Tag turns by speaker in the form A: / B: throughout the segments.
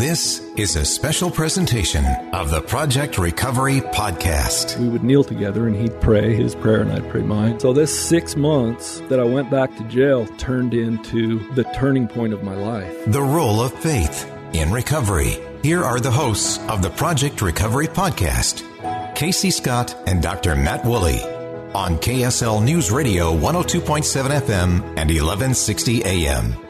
A: This is a special presentation of the Project Recovery Podcast.
B: We would kneel together and he'd pray his prayer and I'd pray mine. So, this six months that I went back to jail turned into the turning point of my life.
A: The role of faith in recovery. Here are the hosts of the Project Recovery Podcast Casey Scott and Dr. Matt Woolley on KSL News Radio 102.7 FM and 1160 AM.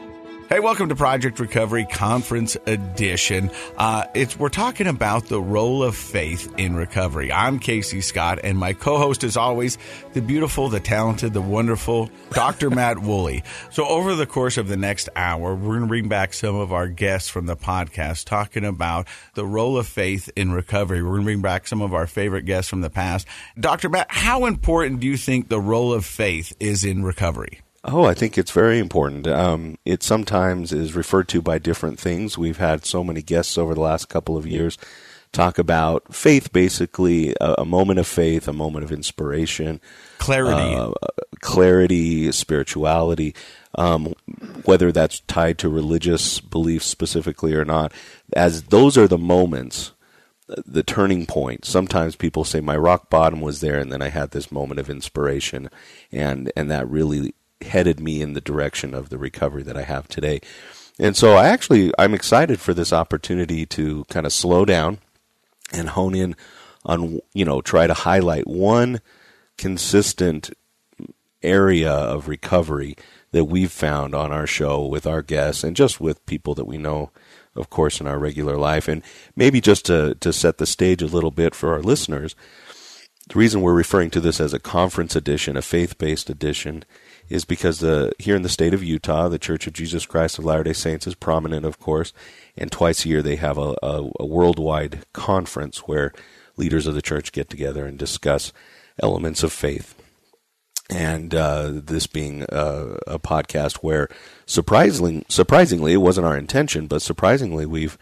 C: Hey, welcome to Project Recovery Conference Edition. Uh, it's we're talking about the role of faith in recovery. I'm Casey Scott, and my co-host, is always, the beautiful, the talented, the wonderful Dr. Matt Woolley. So, over the course of the next hour, we're going to bring back some of our guests from the podcast, talking about the role of faith in recovery. We're going to bring back some of our favorite guests from the past. Dr. Matt, how important do you think the role of faith is in recovery?
D: Oh, I think it's very important. Um, it sometimes is referred to by different things. We've had so many guests over the last couple of years talk about faith, basically a, a moment of faith, a moment of inspiration,
C: clarity,
D: uh, clarity, spirituality. Um, whether that's tied to religious beliefs specifically or not, as those are the moments the turning point. Sometimes people say my rock bottom was there, and then I had this moment of inspiration, and and that really headed me in the direction of the recovery that I have today. And so I actually I'm excited for this opportunity to kind of slow down and hone in on you know try to highlight one consistent area of recovery that we've found on our show with our guests and just with people that we know of course in our regular life and maybe just to to set the stage a little bit for our listeners the reason we're referring to this as a conference edition a faith-based edition is because the here in the state of Utah, the Church of Jesus Christ of Latter Day Saints is prominent, of course, and twice a year they have a, a, a worldwide conference where leaders of the church get together and discuss elements of faith. And uh, this being a, a, podcast where surprisingly, surprisingly, it wasn't our intention, but surprisingly, we've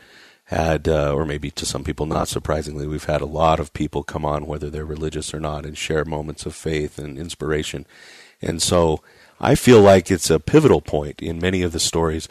D: had, uh, or maybe to some people not surprisingly, we've had a lot of people come on, whether they're religious or not, and share moments of faith and inspiration. And so I feel like it's a pivotal point in many of the stories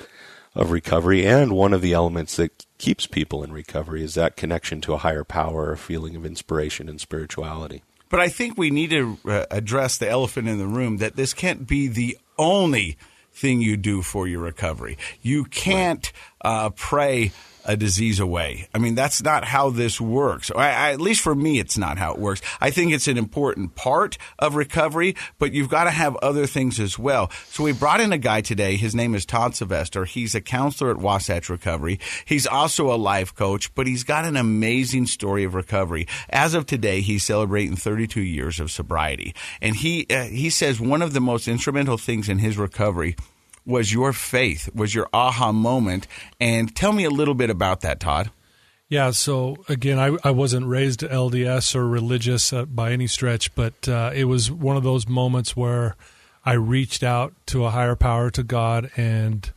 D: of recovery, and one of the elements that keeps people in recovery is that connection to a higher power, a feeling of inspiration and spirituality.
C: But I think we need to uh, address the elephant in the room that this can't be the only thing you do for your recovery. You can't uh, pray a disease away. I mean, that's not how this works. I, I, at least for me, it's not how it works. I think it's an important part of recovery, but you've got to have other things as well. So we brought in a guy today. His name is Todd Sylvester. He's a counselor at Wasatch Recovery. He's also a life coach, but he's got an amazing story of recovery. As of today, he's celebrating 32 years of sobriety, and he uh, he says one of the most instrumental things in his recovery was your faith, was your aha moment. And tell me a little bit about that, Todd.
E: Yeah, so again, I, I wasn't raised LDS or religious uh, by any stretch, but uh, it was one of those moments where I reached out to a higher power, to God, and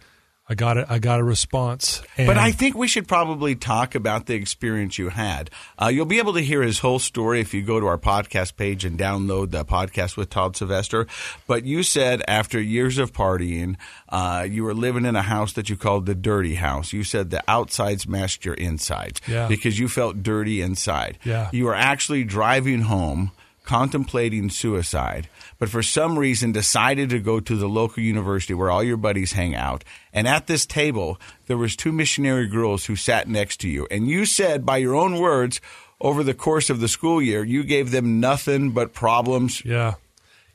E: I got it. I got a response.
C: but I think we should probably talk about the experience you had. Uh, you'll be able to hear his whole story if you go to our podcast page and download the podcast with Todd Sylvester. But you said after years of partying, uh, you were living in a house that you called the dirty house. You said the outsides matched your insides
E: yeah.
C: because you felt dirty inside.
E: Yeah.
C: You were actually driving home contemplating suicide, but for some reason decided to go to the local university where all your buddies hang out. And at this table, there was two missionary girls who sat next to you. And you said, by your own words, over the course of the school year, you gave them nothing but problems.
E: Yeah.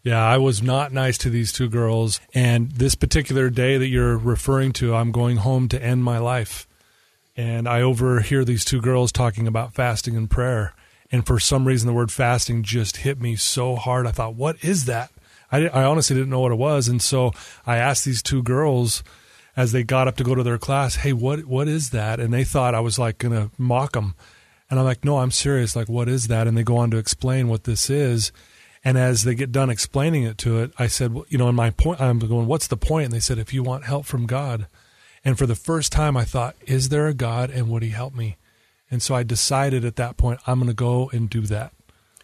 E: Yeah, I was not nice to these two girls. And this particular day that you're referring to, I'm going home to end my life. And I overhear these two girls talking about fasting and prayer. And for some reason, the word fasting just hit me so hard. I thought, what is that? I, I honestly didn't know what it was. And so I asked these two girls as they got up to go to their class, hey, what what is that? And they thought I was like going to mock them. And I'm like, no, I'm serious. Like, what is that? And they go on to explain what this is. And as they get done explaining it to it, I said, well, you know, in my point, I'm going, what's the point? And they said, if you want help from God. And for the first time, I thought, is there a God and would he help me? And so I decided at that point, I'm going to go and do that.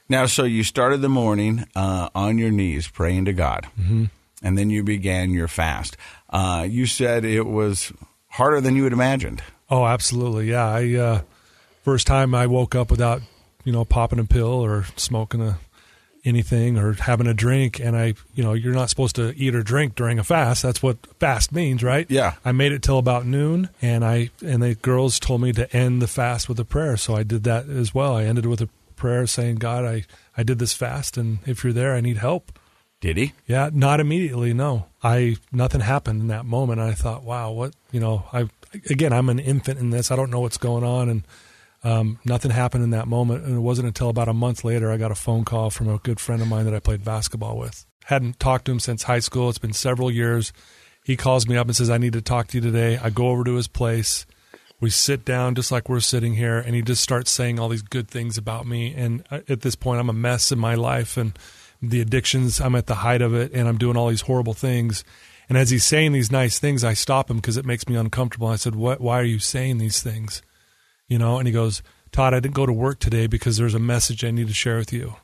C: Now, so you started the morning uh, on your knees praying to God,
E: mm-hmm.
C: and then you began your fast. Uh, you said it was harder than you had imagined.
E: Oh, absolutely. Yeah. I uh, first time I woke up without, you know, popping a pill or smoking a anything or having a drink and I, you know, you're not supposed to eat or drink during a fast. That's what fast means, right?
C: Yeah.
E: I made it till about noon and I and the girls told me to end the fast with a prayer. So I did that as well. I ended with a prayer saying, "God, I I did this fast and if you're there, I need help."
C: Did he?
E: Yeah, not immediately. No, I nothing happened in that moment. I thought, wow, what you know, I again, I'm an infant in this. I don't know what's going on, and um, nothing happened in that moment. And it wasn't until about a month later I got a phone call from a good friend of mine that I played basketball with. Hadn't talked to him since high school. It's been several years. He calls me up and says, "I need to talk to you today." I go over to his place. We sit down just like we're sitting here, and he just starts saying all these good things about me. And uh, at this point, I'm a mess in my life, and the addictions. I'm at the height of it and I'm doing all these horrible things. And as he's saying these nice things, I stop him because it makes me uncomfortable. I said, "What? Why are you saying these things?" You know, and he goes, "Todd, I didn't go to work today because there's a message I need to share with you."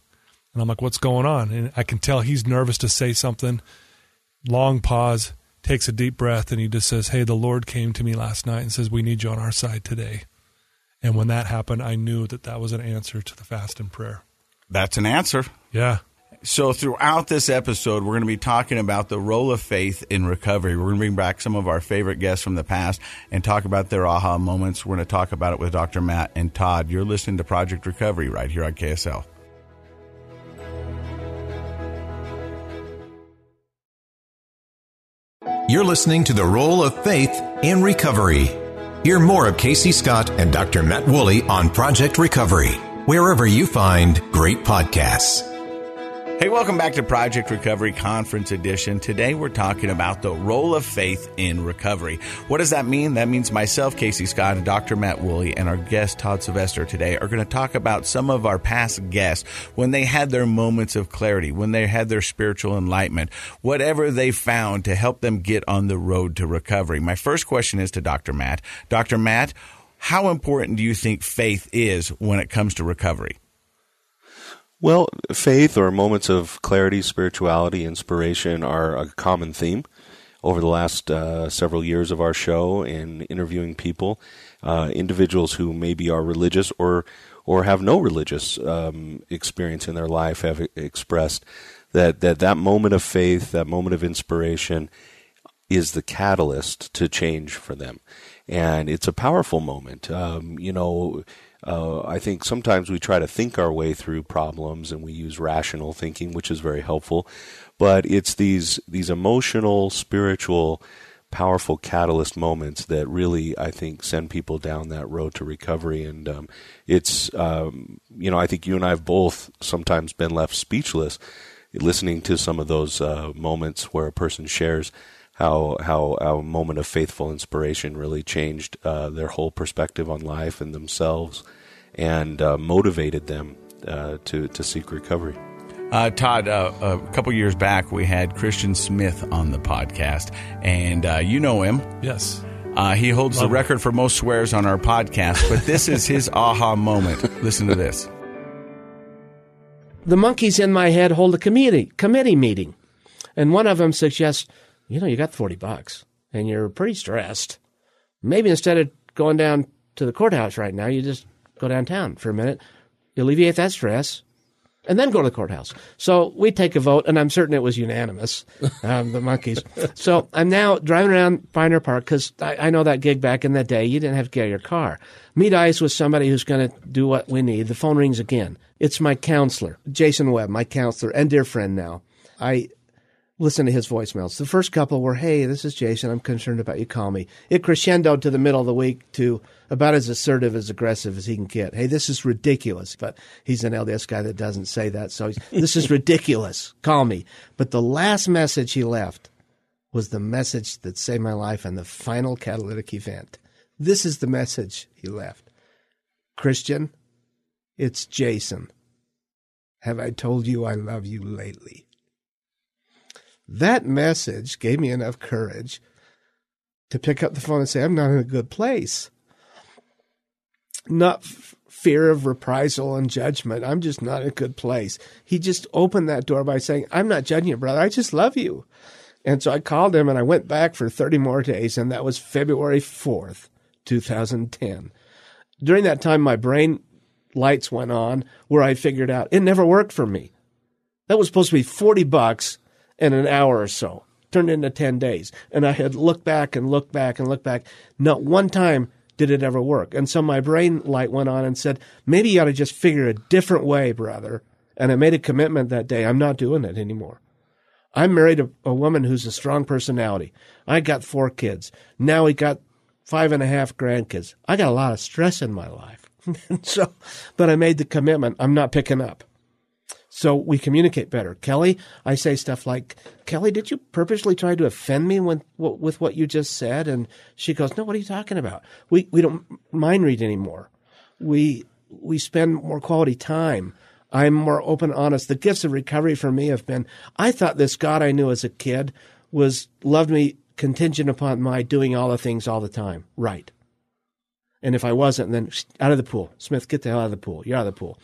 E: And I'm like, "What's going on?" And I can tell he's nervous to say something. Long pause, takes a deep breath, and he just says, "Hey, the Lord came to me last night and says we need you on our side today." And when that happened, I knew that that was an answer to the fast and prayer.
C: That's an answer.
E: Yeah.
C: So, throughout this episode, we're going to be talking about the role of faith in recovery. We're going to bring back some of our favorite guests from the past and talk about their aha moments. We're going to talk about it with Dr. Matt and Todd. You're listening to Project Recovery right here on KSL.
A: You're listening to the role of faith in recovery. Hear more of Casey Scott and Dr. Matt Woolley on Project Recovery, wherever you find great podcasts.
C: Hey, welcome back to Project Recovery Conference Edition. Today we're talking about the role of faith in recovery. What does that mean? That means myself, Casey Scott, and Dr. Matt Woolley, and our guest, Todd Sylvester, today are going to talk about some of our past guests when they had their moments of clarity, when they had their spiritual enlightenment, whatever they found to help them get on the road to recovery. My first question is to Dr. Matt. Dr. Matt, how important do you think faith is when it comes to recovery?
D: Well, faith or moments of clarity, spirituality, inspiration are a common theme over the last uh, several years of our show in interviewing people, uh, individuals who maybe are religious or or have no religious um, experience in their life have expressed that, that that moment of faith, that moment of inspiration, is the catalyst to change for them, and it's a powerful moment. Um, you know uh, I think sometimes we try to think our way through problems and we use rational thinking, which is very helpful. But it's these these emotional, spiritual, powerful catalyst moments that really, I think, send people down that road to recovery. And um, it's, um, you know, I think you and I have both sometimes been left speechless listening to some of those uh, moments where a person shares how how a moment of faithful inspiration really changed uh, their whole perspective on life and themselves, and uh, motivated them uh, to to seek recovery.
C: Uh, Todd, uh, a couple years back, we had Christian Smith on the podcast, and uh, you know him.
E: Yes.
C: he holds
E: Love
C: the record for most swears on our podcast, but this is his aha moment. Listen to this.
F: The monkeys in my head hold a committee committee meeting, and one of them suggests, you know, you got forty bucks, and you're pretty stressed. Maybe instead of going down to the courthouse right now, you just go downtown for a minute, alleviate that stress, and then go to the courthouse. So we take a vote, and I'm certain it was unanimous, um, the monkeys. So I'm now driving around Pioneer Park because I, I, know that gig back in the day, you didn't have to get your car. Meet eyes with somebody who's going to do what we need. The phone rings again. It's my counselor, Jason Webb, my counselor and dear friend now. I listen to his voicemails. The first couple were, "Hey, this is Jason. I'm concerned about you. Call me." It crescendoed to the middle of the week to about as assertive, as aggressive as he can get. Hey, this is ridiculous. But he's an LDS guy that doesn't say that, so this is ridiculous. Call me. But the last message he left was the message that saved my life and the final catalytic event. This is the message he left. Christian, it's Jason. Have I told you I love you lately? That message gave me enough courage to pick up the phone and say, I'm not in a good place. Not f- fear of reprisal and judgment. I'm just not in a good place. He just opened that door by saying, I'm not judging you, brother. I just love you. And so I called him and I went back for 30 more days, and that was February 4th, 2010. During that time, my brain lights went on where I figured out it never worked for me. That was supposed to be 40 bucks in an hour or so, turned into 10 days. And I had looked back and looked back and looked back. Not one time did it ever work. And so my brain light went on and said, maybe you ought to just figure a different way, brother. And I made a commitment that day. I'm not doing it anymore. I married a, a woman who's a strong personality. I got four kids. Now we got five and a half grandkids. I got a lot of stress in my life. so, but I made the commitment. I'm not picking up. So we communicate better. Kelly, I say stuff like, Kelly, did you purposely try to offend me with what you just said? And she goes, No, what are you talking about? We, we don't mind read anymore. We, we spend more quality time. I'm more open, honest. The gifts of recovery for me have been, I thought this God I knew as a kid was, loved me contingent upon my doing all the things all the time. Right. And if I wasn't, then out of the pool. Smith, get the hell out of the pool. You're out of the pool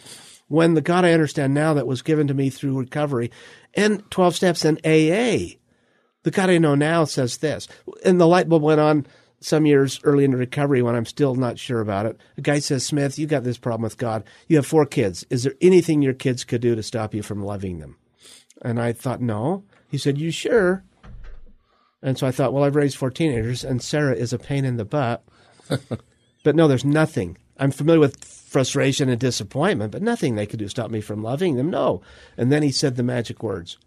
F: when the God I understand now that was given to me through recovery and 12 steps and AA, the God I know now says this. And the light bulb went on some years early into recovery when I'm still not sure about it. A guy says, Smith, you got this problem with God. You have four kids. Is there anything your kids could do to stop you from loving them? And I thought, no. He said, You sure? And so I thought, well, I've raised four teenagers, and Sarah is a pain in the butt. but no, there's nothing. I'm familiar with frustration and disappointment, but nothing they could do stop me from loving them. No. And then he said the magic words.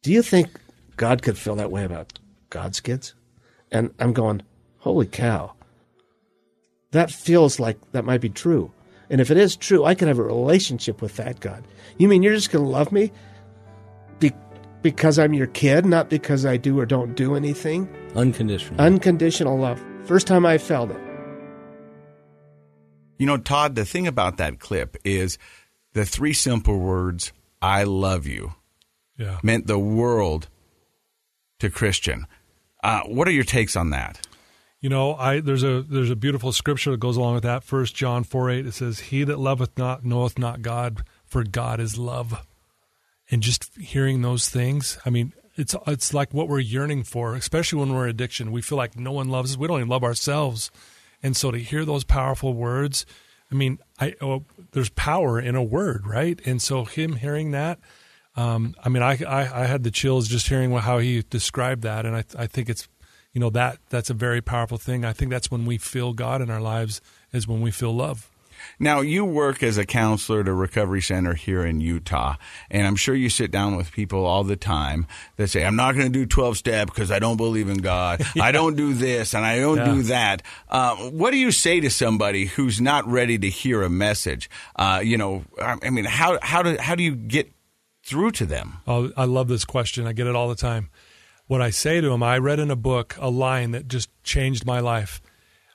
F: Do you think God could feel that way about God's kids? And I'm going, holy cow. That feels like that might be true. And if it is true, I could have a relationship with that God. You mean you're just going to love me be- because I'm your kid, not because I do or don't do anything?
G: Unconditional.
F: Unconditional love. First time I felt it.
C: You know, Todd, the thing about that clip is the three simple words, I love you,
E: yeah.
C: meant the world to Christian. Uh, what are your takes on that?
E: You know, I there's a there's a beautiful scripture that goes along with that. First John four eight it says, "He that loveth not knoweth not God, for God is love." And just hearing those things, I mean, it's it's like what we're yearning for, especially when we're in addiction. We feel like no one loves us. We don't even love ourselves. And so to hear those powerful words, I mean, I oh, there's power in a word, right? And so him hearing that, um, I mean, I, I, I had the chills just hearing how he described that, and I I think it's you know that that's a very powerful thing. I think that's when we feel God in our lives is when we feel love.
C: Now, you work as a counselor at a recovery center here in Utah, and I'm sure you sit down with people all the time that say, I'm not going to do 12 step because I don't believe in God. yeah. I don't do this and I don't yeah. do that. Uh, what do you say to somebody who's not ready to hear a message? Uh, you know, I mean, how, how, do, how do you get through to them?
E: Oh, I love this question. I get it all the time. What I say to them, I read in a book a line that just changed my life.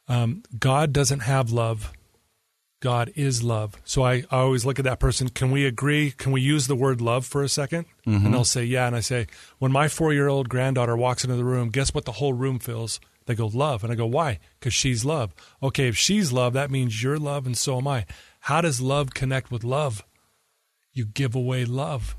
E: Um, God doesn't have love God is love. So I, I always look at that person. Can we agree? Can we use the word love for a 2nd mm-hmm. And they'll say, yeah. And I say, when my four year old granddaughter walks into the room, guess what the whole room feels? They go, love. And I go, why? Because she's love. Okay, if she's love, that means you're love and so am I. How does love connect with love? You give away love.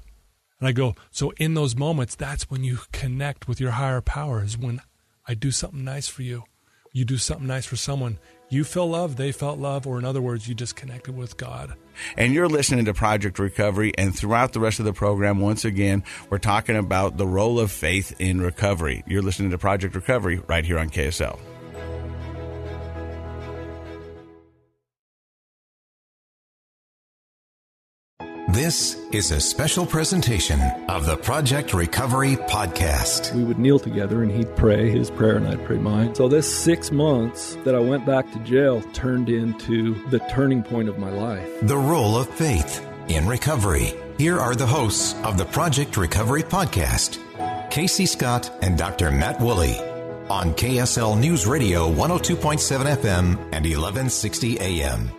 E: And I go, so in those moments, that's when you connect with your higher powers. When I do something nice for you, you do something nice for someone, you feel love, they felt love, or in other words, you just connected with God.
C: And you're listening to Project Recovery, and throughout the rest of the program, once again, we're talking about the role of faith in recovery. You're listening to Project Recovery right here on KSL.
A: This is a special presentation of the Project Recovery Podcast.
B: We would kneel together and he'd pray his prayer and I'd pray mine. So, this six months that I went back to jail turned into the turning point of my life.
A: The role of faith in recovery. Here are the hosts of the Project Recovery Podcast Casey Scott and Dr. Matt Woolley on KSL News Radio 102.7 FM and 1160 AM.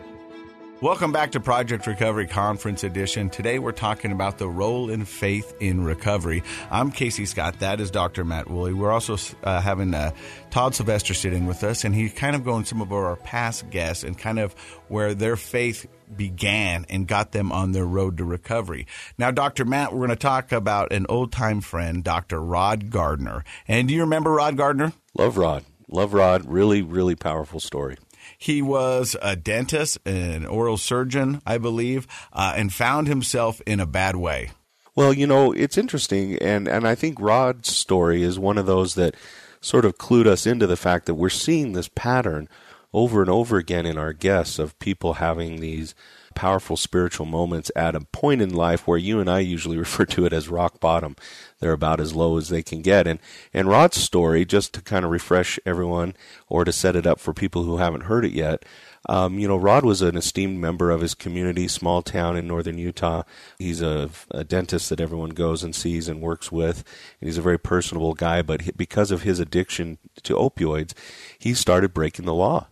C: Welcome back to Project Recovery Conference Edition. Today we're talking about the role in faith in recovery. I'm Casey Scott. That is Dr. Matt Woolley. We're also uh, having uh, Todd Sylvester sitting with us, and he's kind of going some of our past guests and kind of where their faith began and got them on their road to recovery. Now, Dr. Matt, we're going to talk about an old time friend, Dr. Rod Gardner. And do you remember Rod Gardner?
D: Love Rod love Rod. Really, really powerful story.
C: He was a dentist, an oral surgeon, I believe, uh, and found himself in a bad way.
D: Well, you know, it's interesting, and, and I think Rod's story is one of those that sort of clued us into the fact that we're seeing this pattern over and over again in our guests of people having these powerful spiritual moments at a point in life where you and I usually refer to it as rock bottom. They're about as low as they can get. And and Rod's story, just to kind of refresh everyone or to set it up for people who haven't heard it yet, um, you know, Rod was an esteemed member of his community, small town in northern Utah. He's a, a, dentist that everyone goes and sees and works with, and he's a very personable guy. But because of his addiction to opioids, he started breaking the law.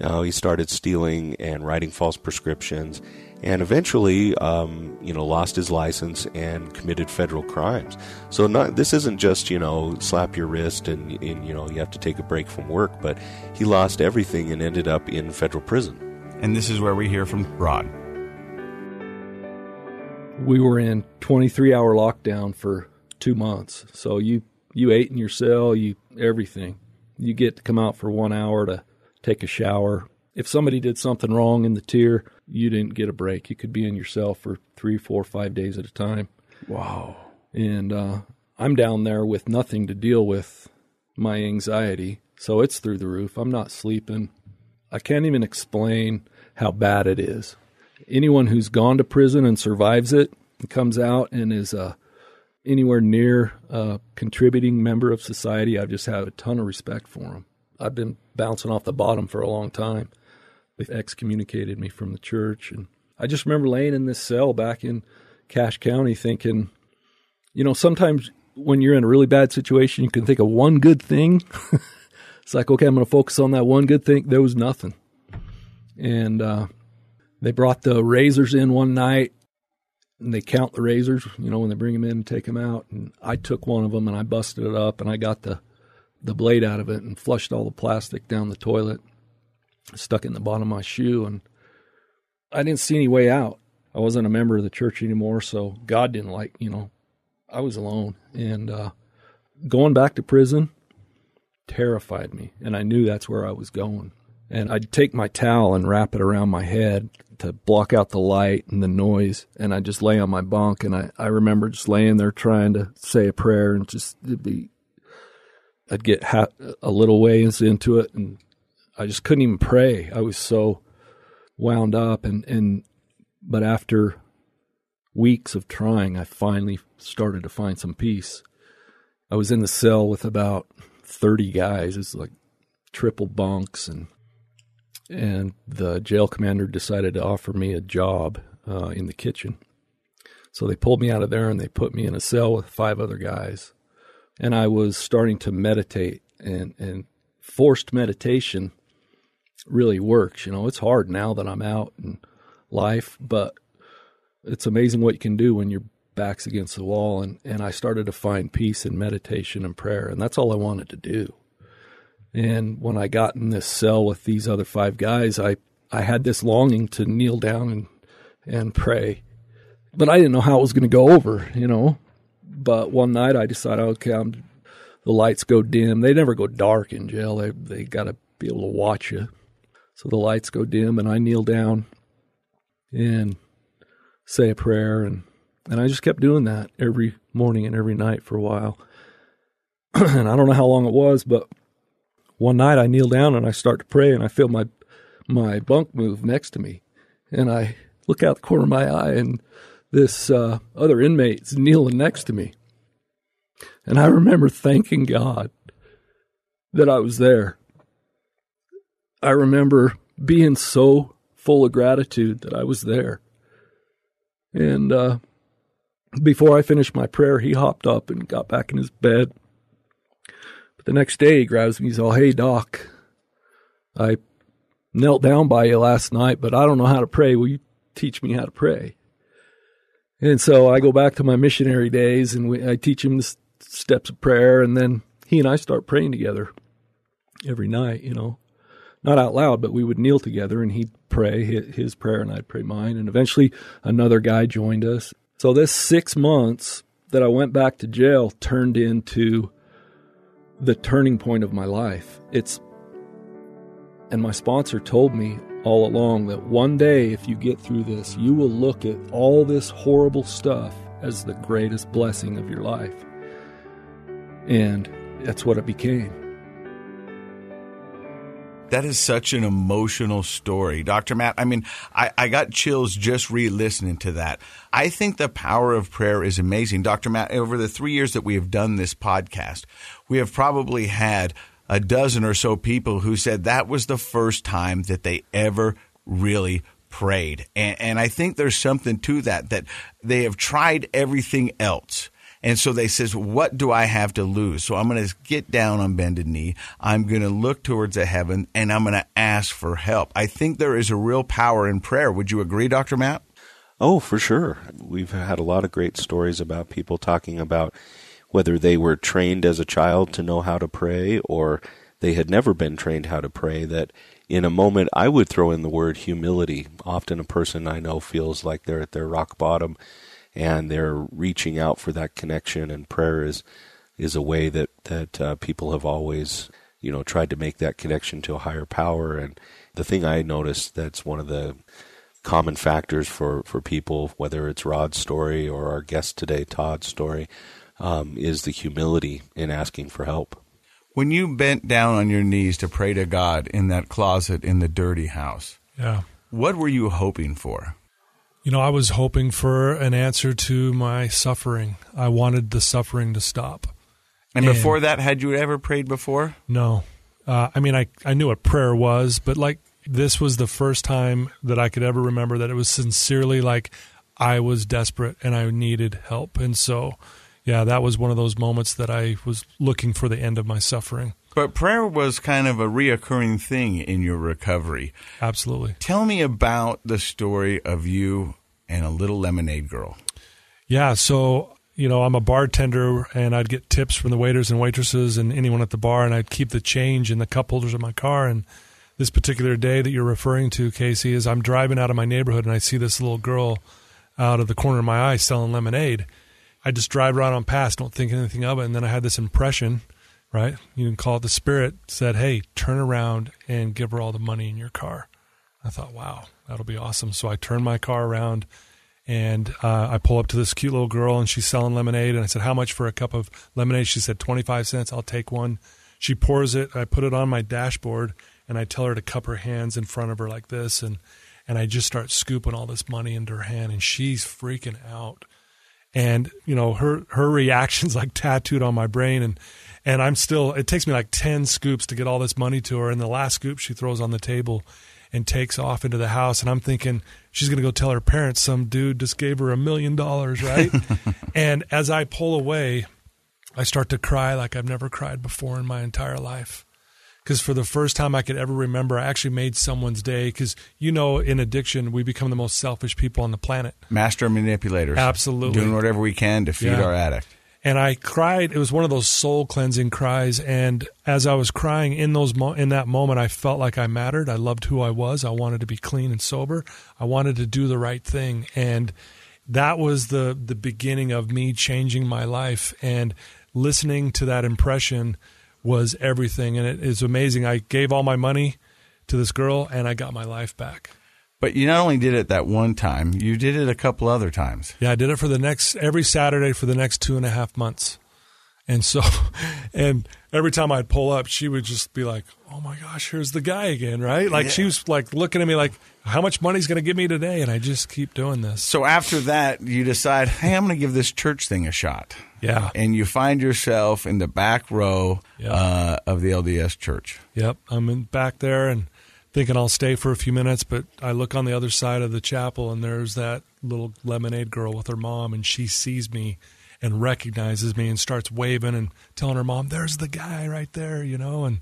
D: Uh, he started stealing and writing false prescriptions, and eventually, um, you know, lost his license and committed federal crimes. So not, this isn't just you know slap your wrist and, and you know you have to take a break from work, but he lost everything and ended up in federal prison.
C: And this is where we hear from Rod.
B: We were in 23 hour lockdown for two months. So you you ate in your cell, you everything. You get to come out for one hour to take a shower. If somebody did something wrong in the tier, you didn't get a break. You could be in your cell for three, four, five days at a time.
C: Wow.
B: And uh, I'm down there with nothing to deal with my anxiety. So it's through the roof. I'm not sleeping. I can't even explain how bad it is. Anyone who's gone to prison and survives it and comes out and is uh, anywhere near a contributing member of society, I've just had a ton of respect for them. I've been bouncing off the bottom for a long time. They excommunicated me from the church. And I just remember laying in this cell back in Cache County thinking, you know, sometimes when you're in a really bad situation, you can think of one good thing. it's like, okay, I'm going to focus on that one good thing. There was nothing. And uh, they brought the razors in one night and they count the razors, you know, when they bring them in and take them out. And I took one of them and I busted it up and I got the the blade out of it and flushed all the plastic down the toilet, stuck it in the bottom of my shoe, and I didn't see any way out. I wasn't a member of the church anymore, so God didn't like, you know, I was alone. And uh, going back to prison terrified me, and I knew that's where I was going. And I'd take my towel and wrap it around my head to block out the light and the noise, and I'd just lay on my bunk. And I, I remember just laying there trying to say a prayer and just be I'd get ha- a little ways into it, and I just couldn't even pray. I was so wound up, and and but after weeks of trying, I finally started to find some peace. I was in the cell with about thirty guys. It's like triple bunks, and and the jail commander decided to offer me a job uh, in the kitchen. So they pulled me out of there and they put me in a cell with five other guys and I was starting to meditate and and forced meditation really works. You know, it's hard now that I'm out in life, but it's amazing what you can do when your back's against the wall and and I started to find peace in meditation and prayer and that's all I wanted to do. And when I got in this cell with these other five guys, I I had this longing to kneel down and and pray. But I didn't know how it was going to go over, you know. But one night I decided, okay, I'm, the lights go dim. They never go dark in jail. They they got to be able to watch you. So the lights go dim, and I kneel down and say a prayer, and and I just kept doing that every morning and every night for a while. and I don't know how long it was, but one night I kneel down and I start to pray, and I feel my my bunk move next to me, and I look out the corner of my eye, and this uh, other inmate's kneeling next to me. And I remember thanking God that I was there. I remember being so full of gratitude that I was there. And uh, before I finished my prayer, he hopped up and got back in his bed. But the next day, he grabs me. He's all, "Hey, Doc, I knelt down by you last night, but I don't know how to pray. Will you teach me how to pray?" And so I go back to my missionary days and we, I teach him the steps of prayer. And then he and I start praying together every night, you know, not out loud, but we would kneel together and he'd pray his prayer and I'd pray mine. And eventually another guy joined us. So this six months that I went back to jail turned into the turning point of my life. It's and my sponsor told me all along that one day if you get through this, you will look at all this horrible stuff as the greatest blessing of your life. And that's what it became.
C: That is such an emotional story. Dr. Matt, I mean, I, I got chills just re listening to that. I think the power of prayer is amazing. Dr. Matt, over the three years that we have done this podcast, we have probably had a dozen or so people who said that was the first time that they ever really prayed. And, and I think there's something to that, that they have tried everything else and so they says, what do I have to lose? So I'm going to get down on bended knee. I'm going to look towards the heaven and I'm going to ask for help. I think there is a real power in prayer. Would you agree, Dr. Matt?
D: Oh, for sure. We've had a lot of great stories about people talking about whether they were trained as a child to know how to pray or they had never been trained how to pray that in a moment I would throw in the word humility. Often a person I know feels like they're at their rock bottom and they're reaching out for that connection. And prayer is is a way that that uh, people have always you know tried to make that connection to a higher power. And the thing I noticed that's one of the common factors for for people, whether it's Rod's story or our guest today, Todd's story, um, is the humility in asking for help.
C: When you bent down on your knees to pray to God in that closet in the dirty house,
E: yeah,
C: what were you hoping for?
E: You know, I was hoping for an answer to my suffering. I wanted the suffering to stop.
C: And, and before that, had you ever prayed before?
E: No. Uh, I mean, I, I knew what prayer was, but like this was the first time that I could ever remember that it was sincerely like I was desperate and I needed help. And so, yeah, that was one of those moments that I was looking for the end of my suffering.
C: But prayer was kind of a reoccurring thing in your recovery.
E: Absolutely.
C: Tell me about the story of you and a little lemonade girl.
E: Yeah, so you know, I'm a bartender and I'd get tips from the waiters and waitresses and anyone at the bar and I'd keep the change in the cup holders of my car and this particular day that you're referring to, Casey, is I'm driving out of my neighborhood and I see this little girl out of the corner of my eye selling lemonade. I just drive right on past, don't think anything of it, and then I had this impression – right? You can call it the spirit said, "Hey, turn around and give her all the money in your car." I thought, "Wow, that'll be awesome." So I turn my car around and uh, I pull up to this cute little girl and she's selling lemonade and I said, "How much for a cup of lemonade?" She said, "25 cents. I'll take one." She pours it. I put it on my dashboard and I tell her to cup her hands in front of her like this and and I just start scooping all this money into her hand and she's freaking out. And you know, her her reactions like tattooed on my brain and and I'm still. It takes me like ten scoops to get all this money to her, and the last scoop she throws on the table and takes off into the house. And I'm thinking she's going to go tell her parents some dude just gave her a million dollars, right? and as I pull away, I start to cry like I've never cried before in my entire life. Because for the first time I could ever remember, I actually made someone's day. Because you know, in addiction, we become the most selfish people on the planet.
C: Master manipulators.
E: Absolutely.
C: Doing whatever we can to feed yeah. our addict
E: and I cried. It was one of those soul cleansing cries. And as I was crying in those mo- in that moment, I felt like I mattered. I loved who I was. I wanted to be clean and sober. I wanted to do the right thing, and that was the the beginning of me changing my life. And listening to that impression was everything. And it is amazing. I gave all my money to this girl, and I got my life back.
C: But you not only did it that one time, you did it a couple other times.
E: Yeah, I did it for the next every Saturday for the next two and a half months. And so, and every time I'd pull up, she would just be like, "Oh my gosh, here's the guy again!" Right? Like yeah. she was like looking at me like, "How much money's going to give me today?" And I just keep doing this.
C: So after that, you decide, "Hey, I'm going to give this church thing a shot."
E: Yeah.
C: And you find yourself in the back row yep. uh, of the LDS church.
E: Yep, I'm in back there, and thinking I'll stay for a few minutes, but I look on the other side of the chapel and there's that little lemonade girl with her mom, and she sees me and recognizes me and starts waving and telling her mom, "There's the guy right there," you know, and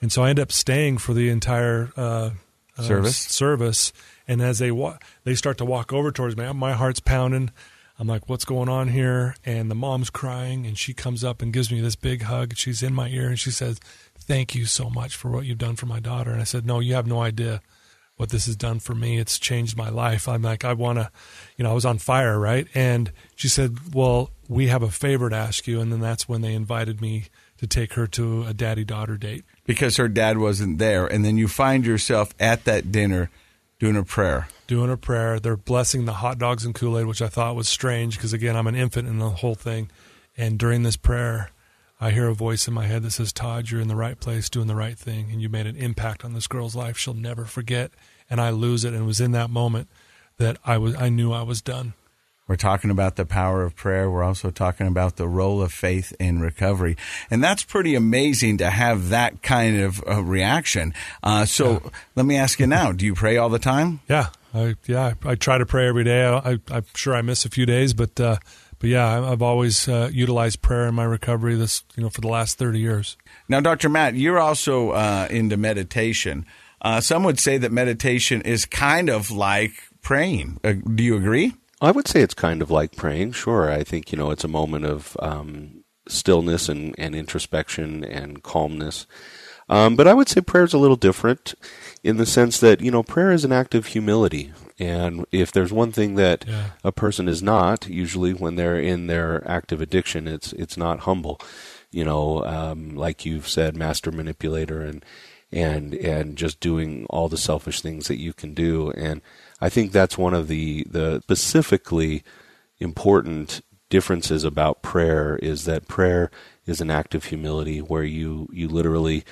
E: and so I end up staying for the entire uh,
C: uh, service.
E: Service, and as they wa- they start to walk over towards me, my heart's pounding. I'm like, "What's going on here?" And the mom's crying, and she comes up and gives me this big hug. She's in my ear, and she says, thank you so much for what you've done for my daughter. And I said, no, you have no idea what this has done for me. It's changed my life. I'm like, I want to, you know, I was on fire, right? And she said, well, we have a favor to ask you. And then that's when they invited me to take her to a daddy daughter date.
C: Because her dad wasn't there. And then you find yourself at that dinner doing a prayer.
E: Doing a prayer. They're blessing the hot dogs and Kool Aid, which I thought was strange because, again, I'm an infant in the whole thing. And during this prayer, I hear a voice in my head that says, Todd, you're in the right place, doing the right thing, and you made an impact on this girl's life. She'll never forget. And I lose it. And it was in that moment that I was I knew I was done.
C: We're talking about the power of prayer. We're also talking about the role of faith in recovery. And that's pretty amazing to have that kind of uh, reaction. Uh, so yeah. let me ask you now do you pray all the time?
E: Yeah. I, yeah, I, I try to pray every day. I, am sure I miss a few days, but uh, but yeah, I've always uh, utilized prayer in my recovery. This you know for the last thirty years.
C: Now, Dr. Matt, you're also uh, into meditation. Uh, some would say that meditation is kind of like praying. Uh, do you agree?
D: I would say it's kind of like praying. Sure, I think you know it's a moment of um, stillness and, and introspection and calmness. Um, but I would say prayer is a little different in the sense that you know prayer is an act of humility, and if there's one thing that yeah. a person is not, usually when they're in their active addiction, it's it's not humble. You know, um, like you've said, master manipulator and and and just doing all the selfish things that you can do and I think that's one of the, the specifically important differences about prayer is that prayer is an act of humility where you, you literally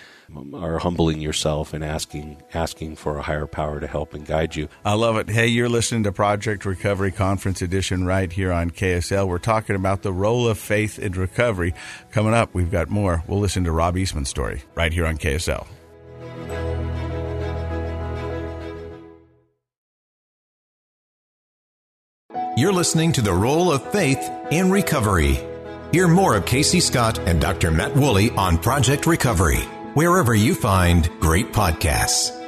D: are humbling yourself and asking asking for a higher power to help and guide you.
C: I love it. Hey, you're listening to Project Recovery Conference Edition right here on KSL. We're talking about the role of faith in recovery. Coming up, we've got more. We'll listen to Rob Eastman's story right here on KSL.
A: You're listening to the role of faith in recovery. Hear more of Casey Scott and Dr. Matt Woolley on Project Recovery, wherever you find great podcasts.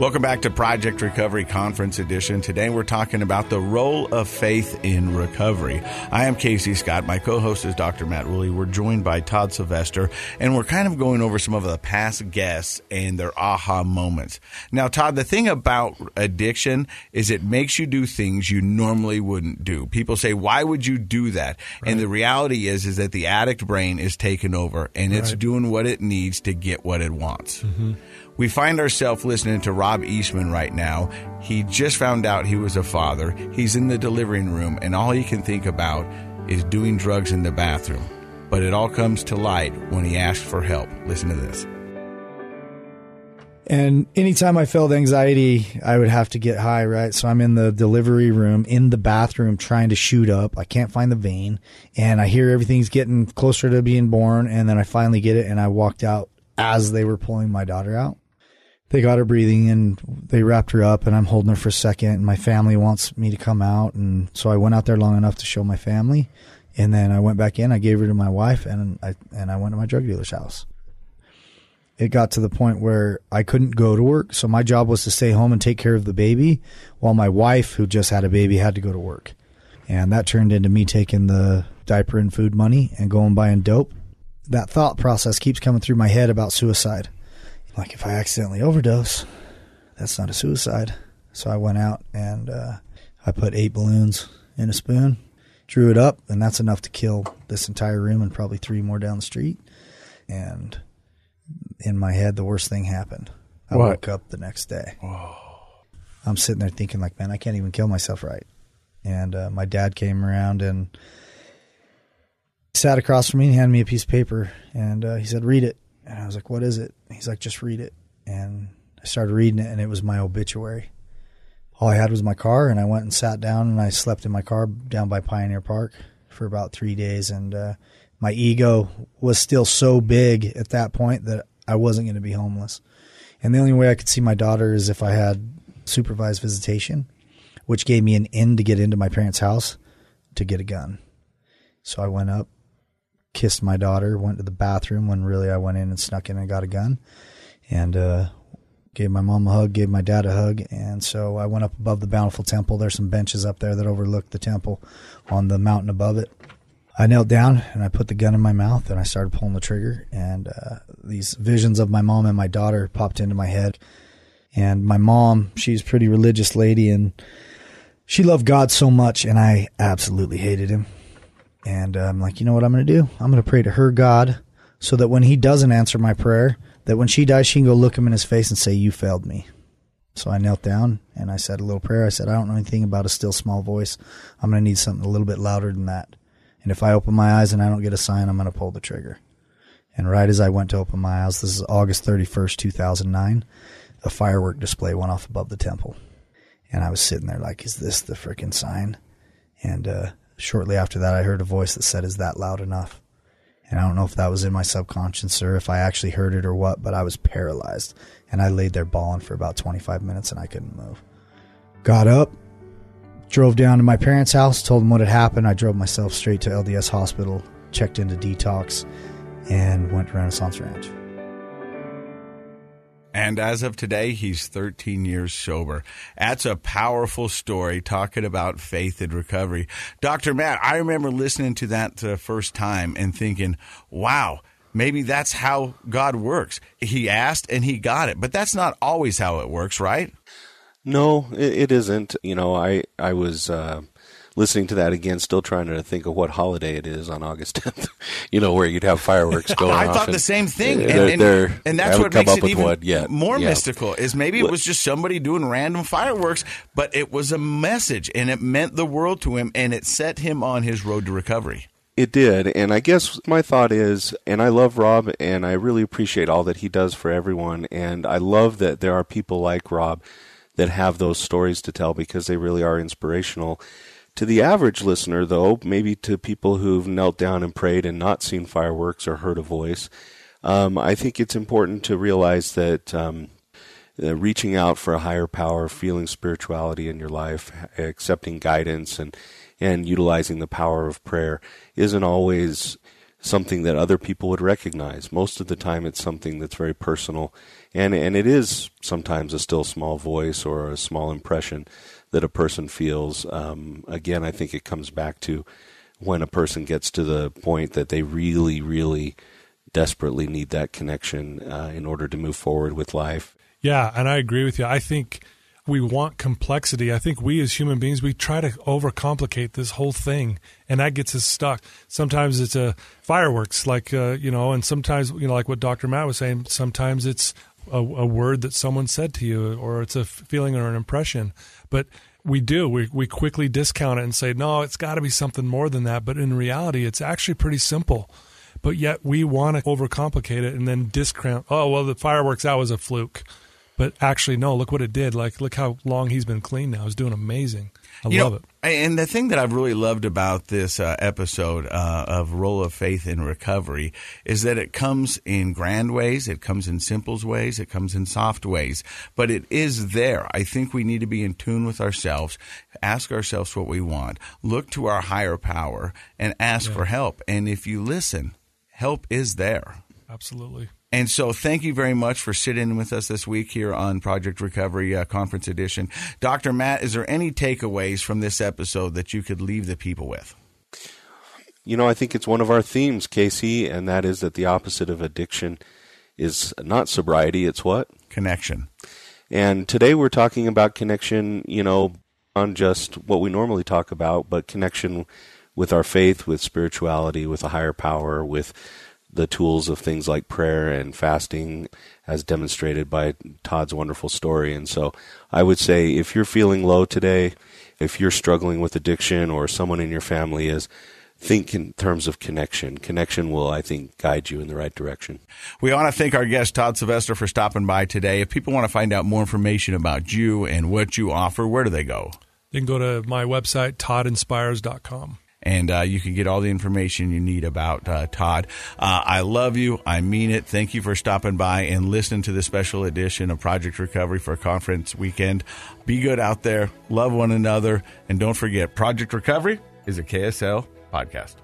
C: Welcome back to Project Recovery Conference Edition. Today we're talking about the role of faith in recovery. I am Casey Scott. My co-host is Dr. Matt Woolley. We're joined by Todd Sylvester, and we're kind of going over some of the past guests and their aha moments. Now, Todd, the thing about addiction is it makes you do things you normally wouldn't do. People say, "Why would you do that?" Right. And the reality is, is that the addict brain is taken over, and it's right. doing what it needs to get what it wants. Mm-hmm. We find ourselves listening to Rob Eastman right now. He just found out he was a father. He's in the delivering room, and all he can think about is doing drugs in the bathroom. But it all comes to light when he asks for help. Listen to this.
G: And anytime I felt anxiety, I would have to get high, right? So I'm in the delivery room, in the bathroom, trying to shoot up. I can't find the vein, and I hear everything's getting closer to being born. And then I finally get it, and I walked out as they were pulling my daughter out they got her breathing and they wrapped her up and I'm holding her for a second and my family wants me to come out and so I went out there long enough to show my family and then I went back in I gave her to my wife and I and I went to my drug dealer's house. It got to the point where I couldn't go to work so my job was to stay home and take care of the baby while my wife who just had a baby had to go to work. And that turned into me taking the diaper and food money and going buying dope. That thought process keeps coming through my head about suicide like if I accidentally overdose, that's not a suicide. So I went out and uh, I put eight balloons in a spoon, drew it up, and that's enough to kill this entire room and probably three more down the street. And in my head, the worst thing happened. I what? woke up the next day. Whoa. I'm sitting there thinking, like, man, I can't even kill myself right. And uh, my dad came around and sat across from me and handed me a piece of paper, and uh, he said, "Read it." And I was like, what is it? He's like, just read it. And I started reading it, and it was my obituary. All I had was my car, and I went and sat down, and I slept in my car down by Pioneer Park for about three days. And uh, my ego was still so big at that point that I wasn't going to be homeless. And the only way I could see my daughter is if I had supervised visitation, which gave me an in to get into my parents' house to get a gun. So I went up, kissed my daughter, went to the bathroom when really I went in and snuck in and got a gun, and uh, gave my mom a hug, gave my dad a hug, and so I went up above the Bountiful Temple. There's some benches up there that overlook the temple on the mountain above it. I knelt down and I put the gun in my mouth and I started pulling the trigger. And uh, these visions of my mom and my daughter popped into my head. And my mom, she's a pretty religious lady and she loved God so much, and I absolutely hated him And uh, I'm like, you know what I'm going to do? I'm going to pray to her God so that when he doesn't answer my prayer, that when she dies, she can go look him in his face and say, You failed me. So I knelt down and I said a little prayer. I said, I don't know anything about a still small voice. I'm going to need something a little bit louder than that. And if I open my eyes and I don't get a sign, I'm going to pull the trigger. And right as I went to open my eyes, this is August 31st, 2009, a firework display went off above the temple. And I was sitting there like, is this the freaking sign? And uh, shortly after that, I heard a voice that said, is that loud enough? And I don't know if that was in my subconscious or if I actually heard it or what, but I was paralyzed. And I laid there bawling for about 25 minutes and I couldn't move. Got up, drove down to my parents' house, told them what had happened. I drove myself straight to LDS hospital, checked into detox, and went to Renaissance Ranch.
C: And as of today, he's 13 years sober. That's a powerful story talking about faith and recovery. Dr. Matt, I remember listening to that the first time and thinking, wow, maybe that's how God works. He asked and he got it. But that's not always how it works, right?
D: No, it, isn't. You know, I, I was. Uh listening to that again, still trying to think of what holiday it is on August 10th. you know, where you'd have fireworks going.
C: I thought the same thing, and,
D: they're,
C: and, and that's what makes it even more
D: yeah.
C: mystical. Is maybe it was just somebody doing random fireworks, but it was a message, and it meant the world to him, and it set him on his road to recovery.
D: It did, and I guess my thought is, and I love Rob, and I really appreciate all that he does for everyone, and I love that there are people like Rob that have those stories to tell because they really are inspirational. To the average listener, though, maybe to people who've knelt down and prayed and not seen fireworks or heard a voice, um, I think it's important to realize that um, uh, reaching out for a higher power, feeling spirituality in your life, accepting guidance, and and utilizing the power of prayer isn't always something that other people would recognize. Most of the time, it's something that's very personal, and and it is sometimes a still small voice or a small impression that a person feels. Um, again, I think it comes back to when a person gets to the point that they really, really desperately need that connection uh, in order to move forward with life.
E: Yeah, and I agree with you. I think we want complexity. I think we as human beings we try to overcomplicate this whole thing, and that gets us stuck. Sometimes it's a fireworks, like uh, you know, and sometimes you know, like what Dr. Matt was saying. Sometimes it's a, a word that someone said to you, or it's a feeling or an impression. But we do. We we quickly discount it and say, no, it's got to be something more than that. But in reality, it's actually pretty simple. But yet we want to overcomplicate it and then discount. Oh well, the fireworks that was a fluke. But actually, no. Look what it did. Like, look how long he's been clean now. He's doing amazing. I
C: you
E: love
C: know,
E: it.
C: And the thing that I've really loved about this uh, episode uh, of Role of Faith in Recovery is that it comes in grand ways, it comes in simple ways, it comes in soft ways, but it is there. I think we need to be in tune with ourselves, ask ourselves what we want, look to our higher power, and ask
E: Yeah.
C: for help. And if you listen, help is there.
E: Absolutely.
C: And so, thank you very much for sitting with us this week here on Project Recovery uh, Conference Edition. Dr. Matt, is there any takeaways from this episode that you could leave the people with?
D: You know, I think it's one of our themes, Casey, and that is that the opposite of addiction is not sobriety, it's what?
C: Connection.
D: And today we're talking about connection, you know, on just what we normally talk about, but connection with our faith, with spirituality, with a higher power, with the tools of things like prayer and fasting, as demonstrated by Todd's wonderful story. And so I would say if you're feeling low today, if you're struggling with addiction or someone in your family is, think in terms of connection. Connection will, I think, guide you in the right direction.
C: We want to thank our guest, Todd Sylvester, for stopping by today. If people want to find out more information about you and what you offer, where do they go?
E: You can go to my website, toddinspires.com.
C: and uh, you can get all the information you need about uh, Todd. Uh, I love you. I mean it. Thank you for stopping by and listening to the special edition of Project Recovery for a Conference Weekend. Be good out there. Love one another. And don't forget, Project Recovery is a KSL podcast.